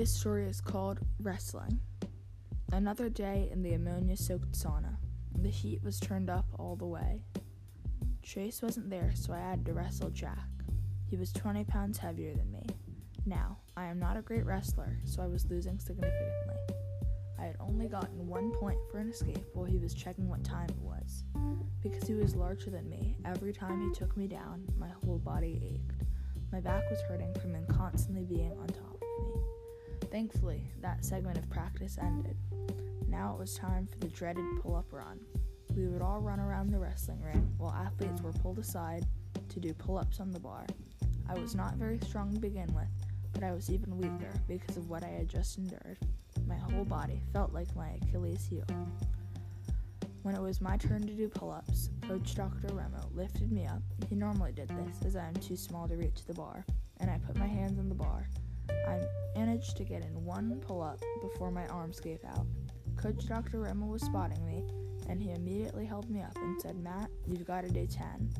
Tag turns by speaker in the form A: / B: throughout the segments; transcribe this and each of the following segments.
A: This story is called Wrestling. Another day in the ammonia soaked sauna. The heat was turned up all the way. Chase wasn't there, so I had to wrestle Jack. He was 20 pounds heavier than me. Now, I am not a great wrestler, so I was losing significantly. I had only gotten one point for an escape while he was checking what time it was. Because he was larger than me, every time he took me down, my whole body ached. My back was hurting from him constantly being on top. Thankfully, that segment of practice ended. Now it was time for the dreaded pull up run. We would all run around the wrestling ring while athletes were pulled aside to do pull ups on the bar. I was not very strong to begin with, but I was even weaker because of what I had just endured. My whole body felt like my Achilles heel. When it was my turn to do pull ups, Coach Dr. Remo lifted me up. He normally did this as I am too small to reach the bar, and I put my hands on the bar. I managed to get in one pull up before my arms gave out. Coach Dr. Remo was spotting me, and he immediately held me up and said, Matt, you've got to do 10.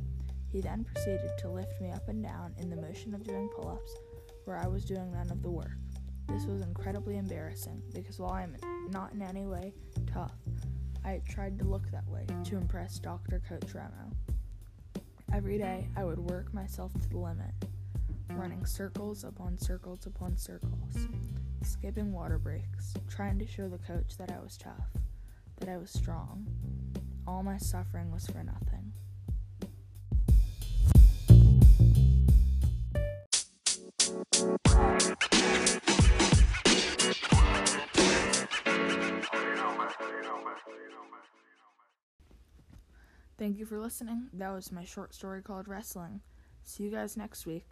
A: He then proceeded to lift me up and down in the motion of doing pull ups, where I was doing none of the work. This was incredibly embarrassing because while I am not in any way tough, I tried to look that way to impress Dr. Coach Remo. Every day, I would work myself to the limit, running circles upon circles upon circles, skipping water breaks, trying to show the coach that I was tough, that I was strong. All my suffering was for nothing. Thank you for listening. That was my short story called Wrestling. See you guys next week.